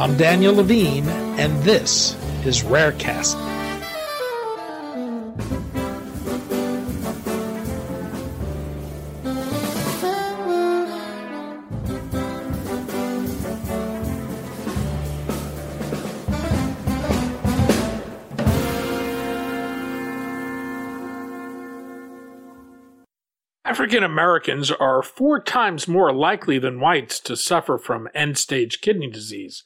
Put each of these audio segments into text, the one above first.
I'm Daniel Levine, and this is Rarecast. African Americans are four times more likely than whites to suffer from end stage kidney disease.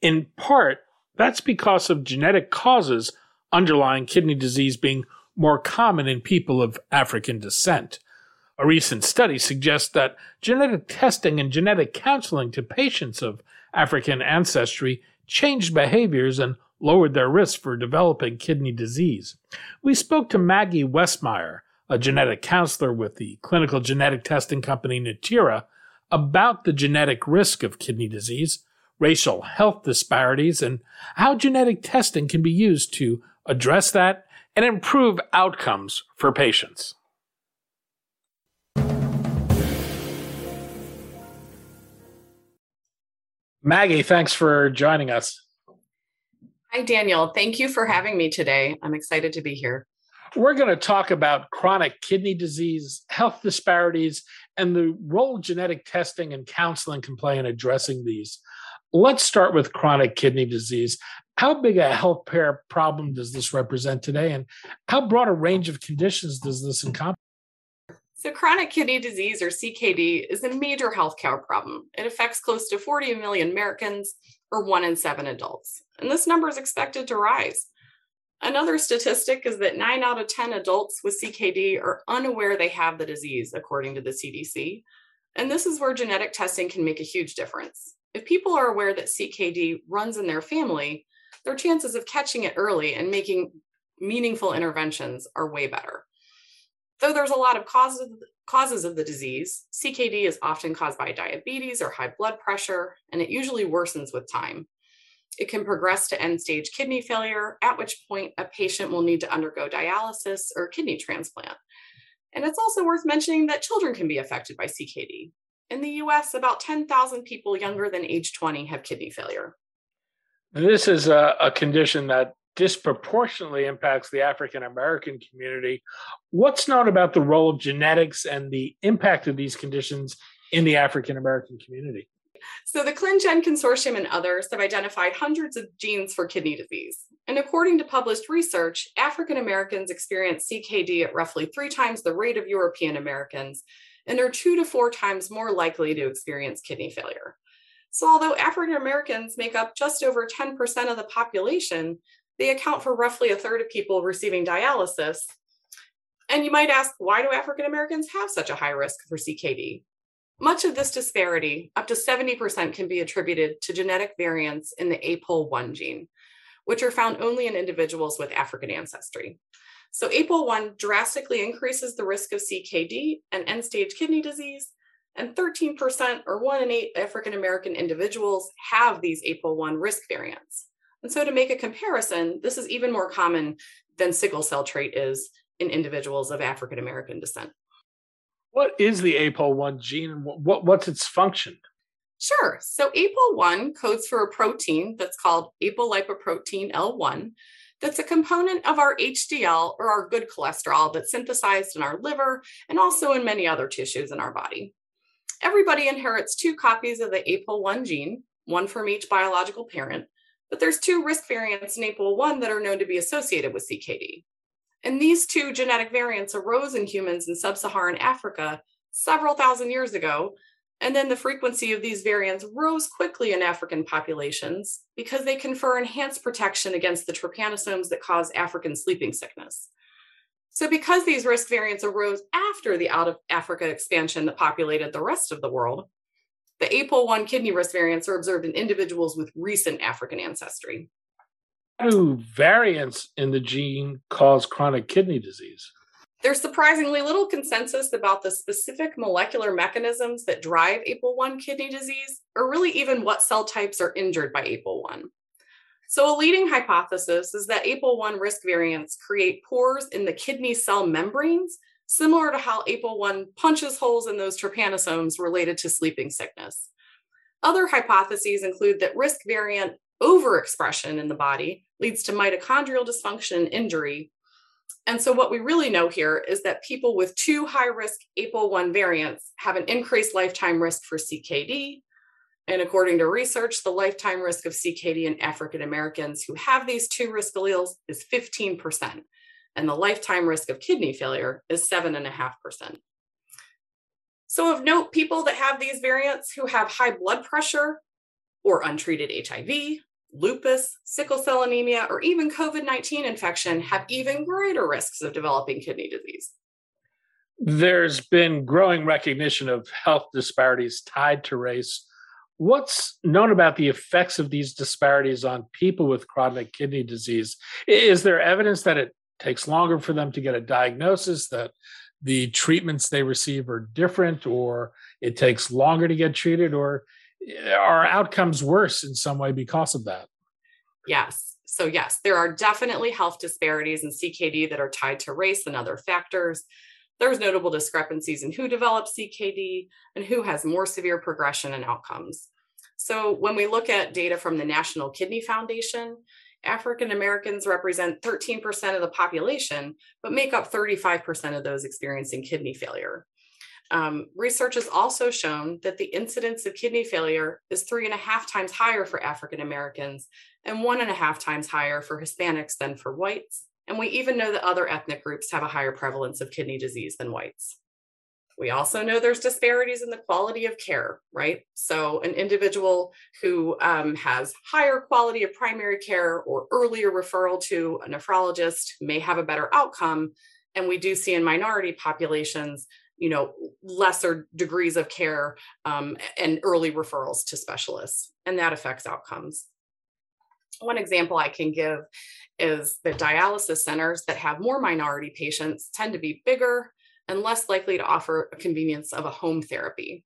In part, that's because of genetic causes underlying kidney disease being more common in people of African descent. A recent study suggests that genetic testing and genetic counseling to patients of African ancestry changed behaviors and lowered their risk for developing kidney disease. We spoke to Maggie Westemeyer, a genetic counselor with the clinical genetic testing company Natera, about the genetic risk of kidney disease racial health disparities, and how genetic testing can be used to address that and improve outcomes for patients. Maggie, thanks for joining us. Hi, Daniel. Thank you for having me today. I'm excited to be here. We're going to talk about chronic kidney disease, health disparities, and the role genetic testing and counseling can play in addressing these. Let's start with chronic kidney disease. How big a healthcare problem does this represent today, and how broad a range of conditions does this encompass? So, chronic kidney disease, or CKD, is a major healthcare problem. It affects close to 40 million Americans, or one in seven adults. And this number is expected to rise. Another statistic is that nine out of 10 adults with CKD are unaware they have the disease, according to the CDC. And this is where genetic testing can make a huge difference. If people are aware that CKD runs in their family, their chances of catching it early and making meaningful interventions are way better. Though there's a lot of causes, causes of the disease, CKD is often caused by diabetes or high blood pressure, and it usually worsens with time. It can progress to end stage kidney failure, at which point a patient will need to undergo dialysis or kidney transplant. And it's also worth mentioning that children can be affected by CKD. In the US, about 10,000 people younger than age 20 have kidney failure. This is a, a condition that disproportionately impacts the African American community. What's known about the role of genetics and the impact of these conditions in the African American community? So, the ClinGen Consortium and others have identified hundreds of genes for kidney disease. And according to published research, African Americans experience CKD at roughly three times the rate of European Americans and are two to four times more likely to experience kidney failure. So, although African Americans make up just over 10% of the population, they account for roughly a third of people receiving dialysis. And you might ask, why do African Americans have such a high risk for CKD? Much of this disparity, up to 70%, can be attributed to genetic variants in the APOL1 gene, which are found only in individuals with African ancestry. So APOL1 drastically increases the risk of CKD and end stage kidney disease, and 13% or one in eight African American individuals have these APOL1 risk variants. And so to make a comparison, this is even more common than sickle cell trait is in individuals of African American descent. What is the APOL1 gene and what, what's its function? Sure. So APOL1 codes for a protein that's called apolipoprotein L1 that's a component of our HDL or our good cholesterol that's synthesized in our liver and also in many other tissues in our body. Everybody inherits two copies of the APOL1 gene, one from each biological parent, but there's two risk variants in APOL1 that are known to be associated with CKD. And these two genetic variants arose in humans in sub Saharan Africa several thousand years ago and then the frequency of these variants rose quickly in African populations because they confer enhanced protection against the trypanosomes that cause African sleeping sickness. So, because these risk variants arose after the out of Africa expansion that populated the rest of the world, the APOL1 kidney risk variants are observed in individuals with recent African ancestry. Do variants in the gene cause chronic kidney disease? There's surprisingly little consensus about the specific molecular mechanisms that drive APOL1 kidney disease, or really even what cell types are injured by APOL1. So, a leading hypothesis is that APOL1 risk variants create pores in the kidney cell membranes, similar to how APOL1 punches holes in those trypanosomes related to sleeping sickness. Other hypotheses include that risk variant overexpression in the body leads to mitochondrial dysfunction and injury. And so, what we really know here is that people with two high risk APOL1 variants have an increased lifetime risk for CKD and according to research, the lifetime risk of CKD in African Americans who have these two risk alleles is 15%, and the lifetime risk of kidney failure is 7.5%. So, of note, people that have these variants who have high blood pressure or untreated HIV, lupus, sickle cell anemia, or even COVID 19 infection have even greater risks of developing kidney disease. There's been growing recognition of health disparities tied to race What's known about the effects of these disparities on people with chronic kidney disease? Is there evidence that it takes longer for them to get a diagnosis, that the treatments they receive are different, or it takes longer to get treated, or are outcomes worse in some way because of that? Yes. So, yes, there are definitely health disparities in CKD that are tied to race and other factors. There's notable discrepancies in who develops CKD and who has more severe progression and outcomes. So, when we look at data from the National Kidney Foundation, African Americans represent 13% of the population, but make up 35% of those experiencing kidney failure. Um, research has also shown that the incidence of kidney failure is three and a half times higher for African Americans and one and a half times higher for Hispanics than for whites. And we even know that other ethnic groups have a higher prevalence of kidney disease than whites. We also know there's disparities in the quality of care, right? So, an individual who um, has higher quality of primary care or earlier referral to a nephrologist may have a better outcome. And we do see in minority populations, you know, lesser degrees of care um, and early referrals to specialists, and that affects outcomes. One example I can give is that dialysis centers that have more minority patients tend to be bigger and less likely to offer a convenience of a home therapy.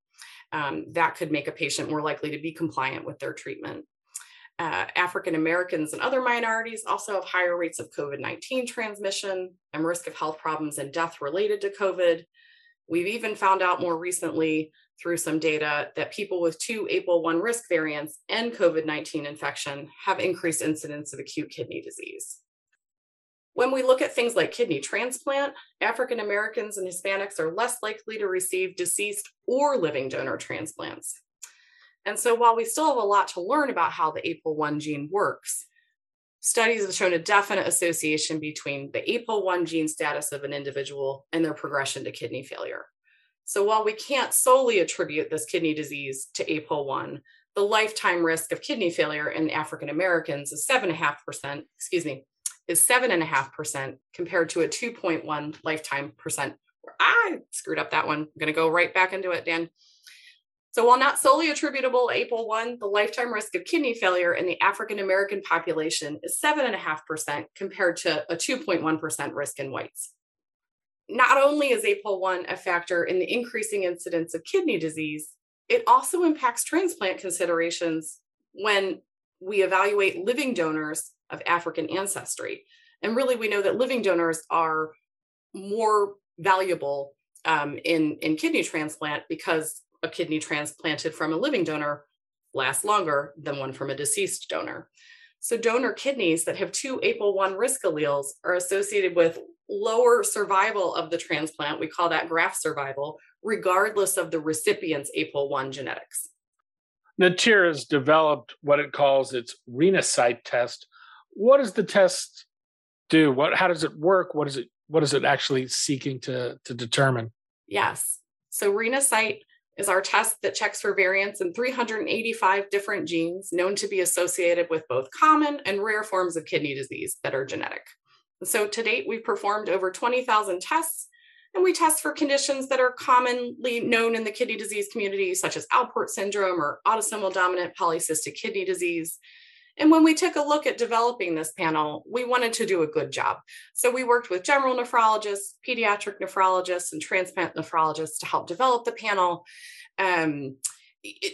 Um, that could make a patient more likely to be compliant with their treatment. Uh, African Americans and other minorities also have higher rates of COVID 19 transmission and risk of health problems and death related to COVID. We've even found out more recently through some data that people with two APOL1 risk variants and COVID 19 infection have increased incidence of acute kidney disease. When we look at things like kidney transplant, African Americans and Hispanics are less likely to receive deceased or living donor transplants. And so, while we still have a lot to learn about how the APOL1 gene works, studies have shown a definite association between the APOL1 gene status of an individual and their progression to kidney failure. So while we can't solely attribute this kidney disease to APOL1, the lifetime risk of kidney failure in African Americans is 7.5%, excuse me, is 7.5% compared to a 2.1 lifetime percent. I screwed up that one. I'm going to go right back into it, Dan. So while not solely attributable to APOL1, the lifetime risk of kidney failure in the African American population is 7.5% compared to a 2.1% risk in whites not only is APOL1 a factor in the increasing incidence of kidney disease, it also impacts transplant considerations when we evaluate living donors of African ancestry. And really, we know that living donors are more valuable um, in, in kidney transplant because a kidney transplanted from a living donor lasts longer than one from a deceased donor. So, donor kidneys that have two APOL1 risk alleles are associated with lower survival of the transplant. We call that graft survival, regardless of the recipient's APOL1 genetics. Natera has developed what it calls its Renasight test. What does the test do? What how does it work? What is it what is it actually seeking to, to determine? Yes. So Renasight is our test that checks for variants in 385 different genes known to be associated with both common and rare forms of kidney disease that are genetic. So to date, we've performed over 20,000 tests, and we test for conditions that are commonly known in the kidney disease community, such as Alport syndrome or autosomal dominant polycystic kidney disease. And when we took a look at developing this panel, we wanted to do a good job. So we worked with general nephrologists, pediatric nephrologists, and transplant nephrologists to help develop the panel um,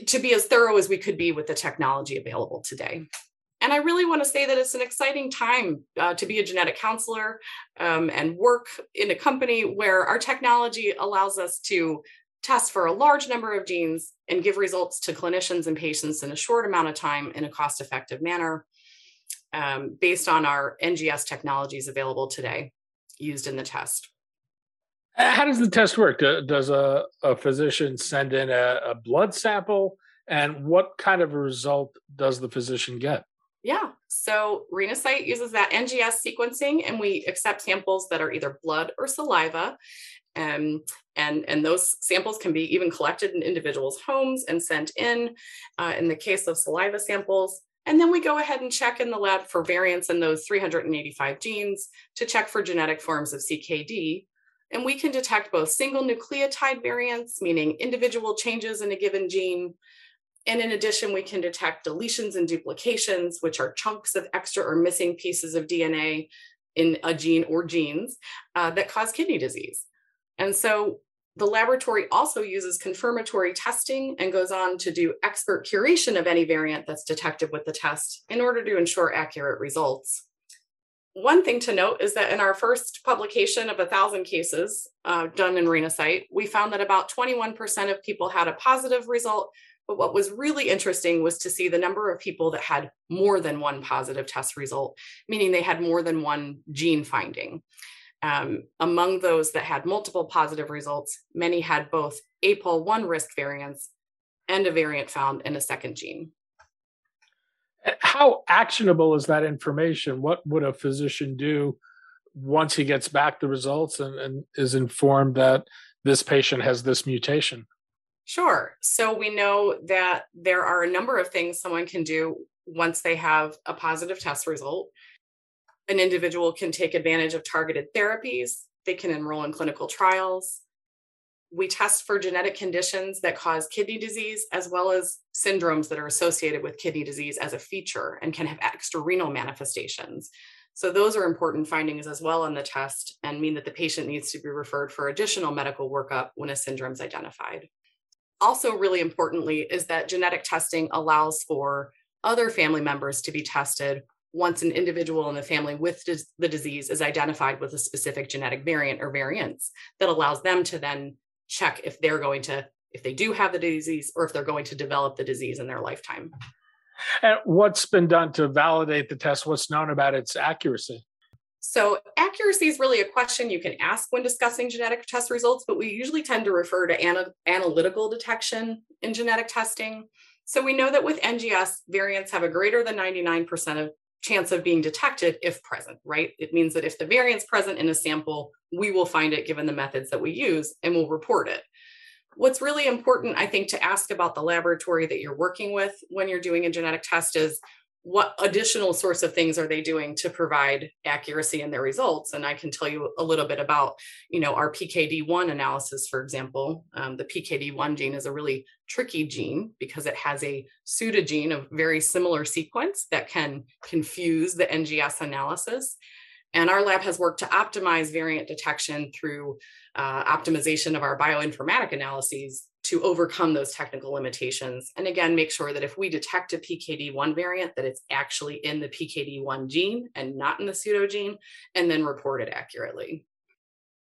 to be as thorough as we could be with the technology available today. And I really want to say that it's an exciting time uh, to be a genetic counselor um, and work in a company where our technology allows us to test for a large number of genes and give results to clinicians and patients in a short amount of time in a cost effective manner um, based on our NGS technologies available today used in the test. How does the test work? Does a, a physician send in a, a blood sample? And what kind of result does the physician get? Yeah. So Renasight uses that NGS sequencing, and we accept samples that are either blood or saliva. Um, and, and those samples can be even collected in individuals' homes and sent in. Uh, in the case of saliva samples, and then we go ahead and check in the lab for variants in those 385 genes to check for genetic forms of CKD. And we can detect both single nucleotide variants, meaning individual changes in a given gene, and in addition, we can detect deletions and duplications, which are chunks of extra or missing pieces of DNA in a gene or genes uh, that cause kidney disease. And so the laboratory also uses confirmatory testing and goes on to do expert curation of any variant that's detected with the test in order to ensure accurate results. One thing to note is that in our first publication of 1,000 cases uh, done in Renasight, we found that about 21% of people had a positive result, but what was really interesting was to see the number of people that had more than one positive test result, meaning they had more than one gene finding. Um, among those that had multiple positive results, many had both APOL1 risk variants and a variant found in a second gene. How actionable is that information? What would a physician do once he gets back the results and, and is informed that this patient has this mutation? Sure. So we know that there are a number of things someone can do once they have a positive test result. An individual can take advantage of targeted therapies, they can enroll in clinical trials. We test for genetic conditions that cause kidney disease, as well as syndromes that are associated with kidney disease as a feature and can have extrarenal manifestations. So, those are important findings as well in the test and mean that the patient needs to be referred for additional medical workup when a syndrome is identified also really importantly is that genetic testing allows for other family members to be tested once an individual in the family with the disease is identified with a specific genetic variant or variants that allows them to then check if they're going to if they do have the disease or if they're going to develop the disease in their lifetime. And what's been done to validate the test? What's known about its accuracy? So, accuracy is really a question you can ask when discussing genetic test results, but we usually tend to refer to ana- analytical detection in genetic testing. So, we know that with NGS, variants have a greater than 99% of chance of being detected if present, right? It means that if the variant's present in a sample, we will find it given the methods that we use and we'll report it. What's really important, I think, to ask about the laboratory that you're working with when you're doing a genetic test is what additional sorts of things are they doing to provide accuracy in their results? And i can tell you a little bit about you know our pkd1 analysis for example. Um, the pkd1 gene is a really tricky gene because it has a pseudogene of very similar sequence that can confuse the ngs analysis. And our lab has worked to optimize variant detection through uh, optimization of our bioinformatic analyses to overcome those technical limitations. And again, make sure that if we detect a PKD1 variant, that it's actually in the PKD1 gene and not in the pseudogene, and then report it accurately.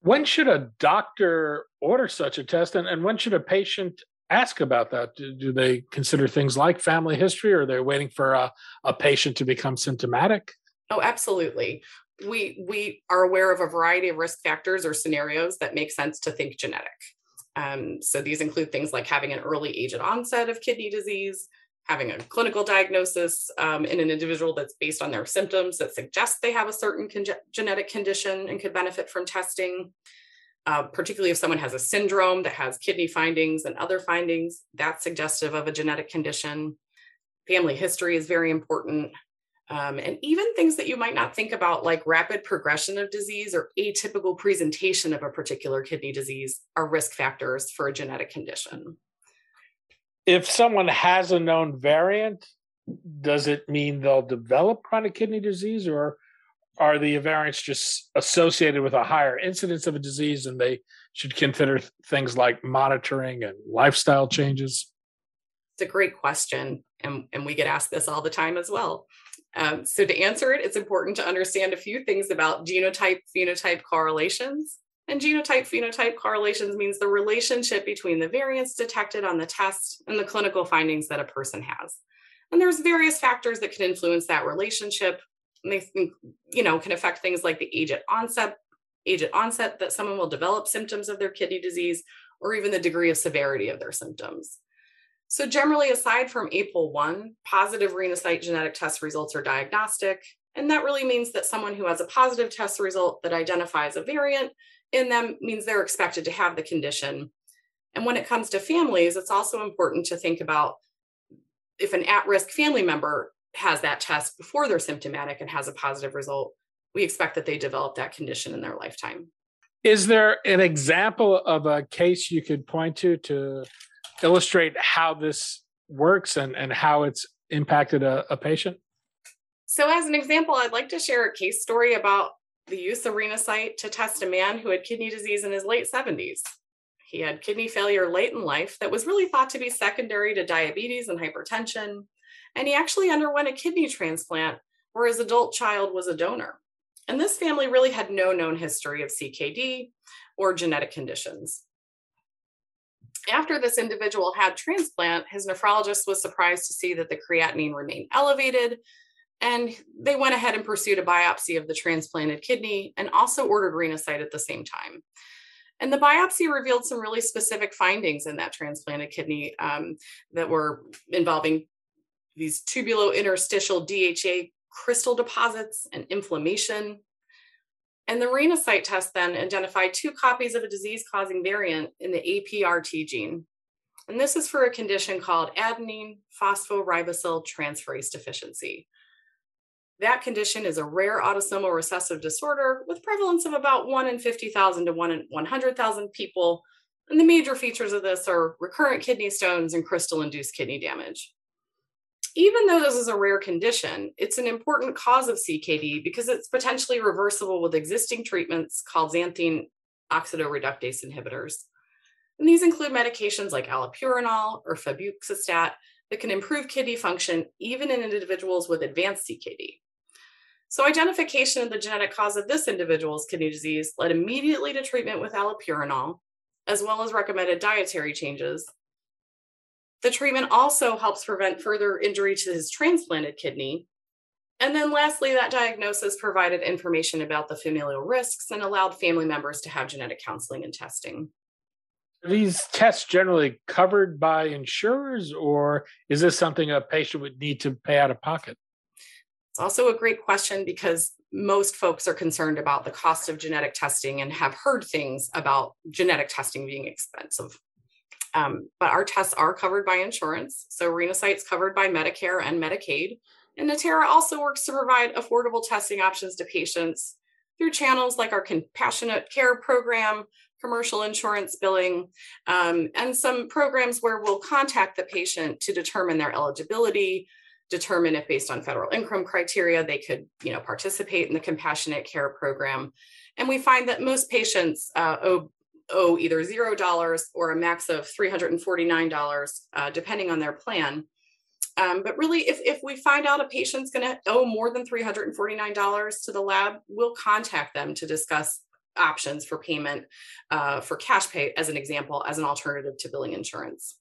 When should a doctor order such a test, and, and when should a patient ask about that? Do, do, they consider things like family history, or are they waiting for a, a patient to become symptomatic? Oh, absolutely. We we are aware of a variety of risk factors or scenarios that make sense to think genetic. Um, so these include things like having an early age and onset of kidney disease, having a clinical diagnosis um, in an individual that's based on their symptoms that suggests they have a certain con- genetic condition and could benefit from testing. Uh, particularly if someone has a syndrome that has kidney findings and other findings, that's suggestive of a genetic condition. Family history is very important. Um, and even things that you might not think about, like rapid progression of disease or atypical presentation of a particular kidney disease, are risk factors for a genetic condition. If someone has a known variant, does it mean they'll develop chronic kidney disease, or are the variants just associated with a higher incidence of a disease and they should consider things like monitoring and lifestyle changes? It's a great question, and, and we get asked this all the time as well. Um, so, to answer it, it's important to understand a few things about genotype phenotype correlations. And genotype phenotype correlations means the relationship between the variants detected on the test and the clinical findings that a person has. And there's various factors that can influence that relationship. And they you know, can affect things like the age at onset, age at onset that someone will develop symptoms of their kidney disease, or even the degree of severity of their symptoms. So, generally, aside from APOL1, positive Renasight genetic test results are diagnostic. And that really means that someone who has a positive test result that identifies a variant in them means they're expected to have the condition. And when it comes to families, it's also important to think about if an at risk family member has that test before they're symptomatic and has a positive result, we expect that they develop that condition in their lifetime. Is there an example of a case you could point to to illustrate how this works and, and how it's impacted a, a patient? So, as an example, I'd like to share a case story about the use of Renasight to test a man who had kidney disease in his late 70s. He had kidney failure late in life that was really thought to be secondary to diabetes and hypertension. And he actually underwent a kidney transplant where his adult child was a donor. And this family really had no known history of CKD or genetic conditions after this individual had transplant, his nephrologist was surprised to see that the creatinine remained elevated. And they went ahead and pursued a biopsy of the transplanted kidney and also ordered Renasight at the same time. And the biopsy revealed some really specific findings in that transplanted kidney um, that were involving these tubulointerstitial DHA crystal deposits and inflammation, and the Renasight test then identified two copies of a disease causing variant in the APRT gene. And this is for a condition called adenine phosphoribosyl transferase deficiency. That condition is a rare autosomal recessive disorder with prevalence of about 1 in 50,000 to 1 in 100,000 people. And the major features of this are recurrent kidney stones and crystal induced kidney damage even though this is a rare condition, it's an important cause of CKD because it's potentially reversible with existing treatments called xanthine oxidoreductase inhibitors. And these include medications like allopurinol or febuxostat that can improve kidney function even in individuals with advanced CKD. So, identification of the genetic cause of this individual's kidney disease led immediately to treatment with allopurinol, as well as recommended dietary changes the treatment also helps prevent further injury to his transplanted kidney. And then, lastly, that diagnosis provided information about the familial risks and allowed family members to have genetic counseling and testing. Are these tests generally covered by insurers, or is this something a patient would need to pay out of pocket? It's also a great question because most folks are concerned about the cost of genetic testing and have heard things about genetic testing being expensive. Um, but our tests are covered by insurance. So Renasight's covered by Medicare and Medicaid. And Natera also works to provide affordable testing options to patients through channels like our compassionate care program, commercial insurance billing, um, and some programs where we'll contact the patient to determine their eligibility, determine if based on federal income criteria they could you know participate in the compassionate care program and we find that most patients uh, owe owe either zero dollars or a max of $349, uh, depending on their plan. Um, but really, if, if we find out a patient's going to owe more than $349 to the lab, we'll contact them to discuss options for payment uh, for cash pay, as an example, as an alternative to billing insurance.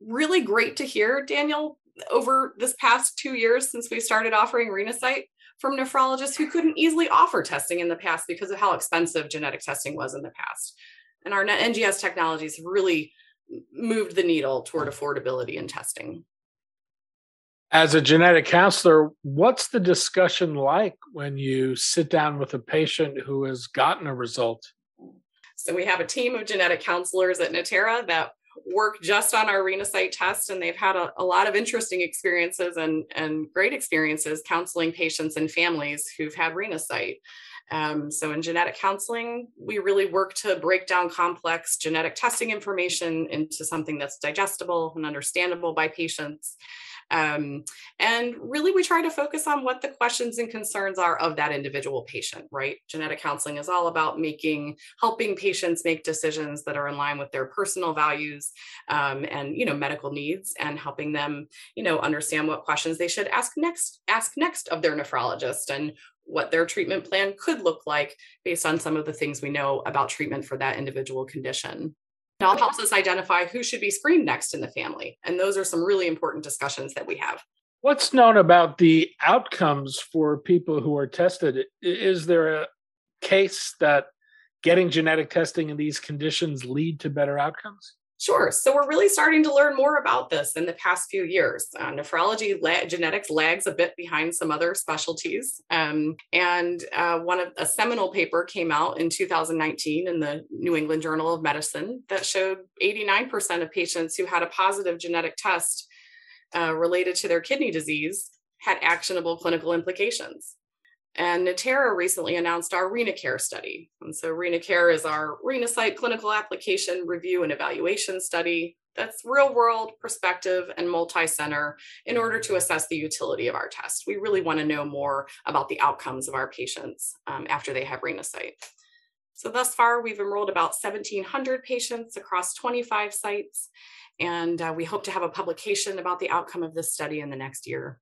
Really great to hear, Daniel, over this past two years since we started offering Renasight from nephrologists who couldn't easily offer testing in the past because of how expensive genetic testing was in the past. And our NGS technologies have really moved the needle toward affordability in testing. As a genetic counselor, what's the discussion like when you sit down with a patient who has gotten a result? So, we have a team of genetic counselors at Natera that work just on our Renasight test, and they've had a, a, lot of interesting experiences and, and great experiences counseling patients and families who've had Renasight. Um, so, in genetic counseling, we really work to break down complex genetic testing information into something that's digestible and understandable by patients. Um, and really, we try to focus on what the questions and concerns are of that individual patient, right? Genetic counseling is all about making, helping patients make decisions that are in line with their personal values um, and, you know, medical needs and helping them, you know, understand what questions they should ask next, ask next of their nephrologist and what their treatment plan could look like based on some of the things we know about treatment for that individual condition. It all helps us identify who should be screened next in the family. And those are some really important discussions that we have. What's known about the outcomes for people who are tested? Is there a case that getting genetic testing in these conditions lead to better outcomes? Sure. So we're really starting to learn more about this in the past few years. Uh, nephrology la- genetics lags a bit behind some other specialties, um, and uh, one of a seminal paper came out in 2019 in the New England Journal of Medicine that showed 89% of patients who had a positive genetic test uh, related to their kidney disease had actionable clinical implications. And Natera recently announced our RenaCare study. And so RenaCare is our Renasight clinical application review and evaluation study that's real world perspective and multi-center in order to assess the utility of our test. We really want to know more about the outcomes of our patients um, after they have Renasight. So thus far, we've enrolled about 1,700 patients across 25 sites, and uh, we hope to have a publication about the outcome of this study in the next year.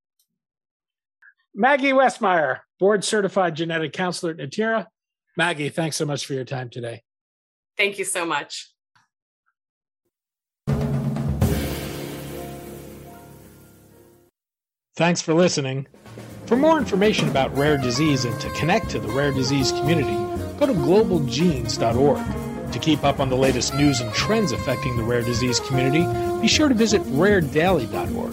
Maggie Westemeyer, board certified genetic counselor at Natera. Maggie, thanks so much for your time today. Thank you so much. Thanks for listening. For more information about rare disease and to connect to the rare disease community, go to globalgenes.org. To keep up on the latest news and trends affecting the rare disease community, be sure to visit raredaily.org.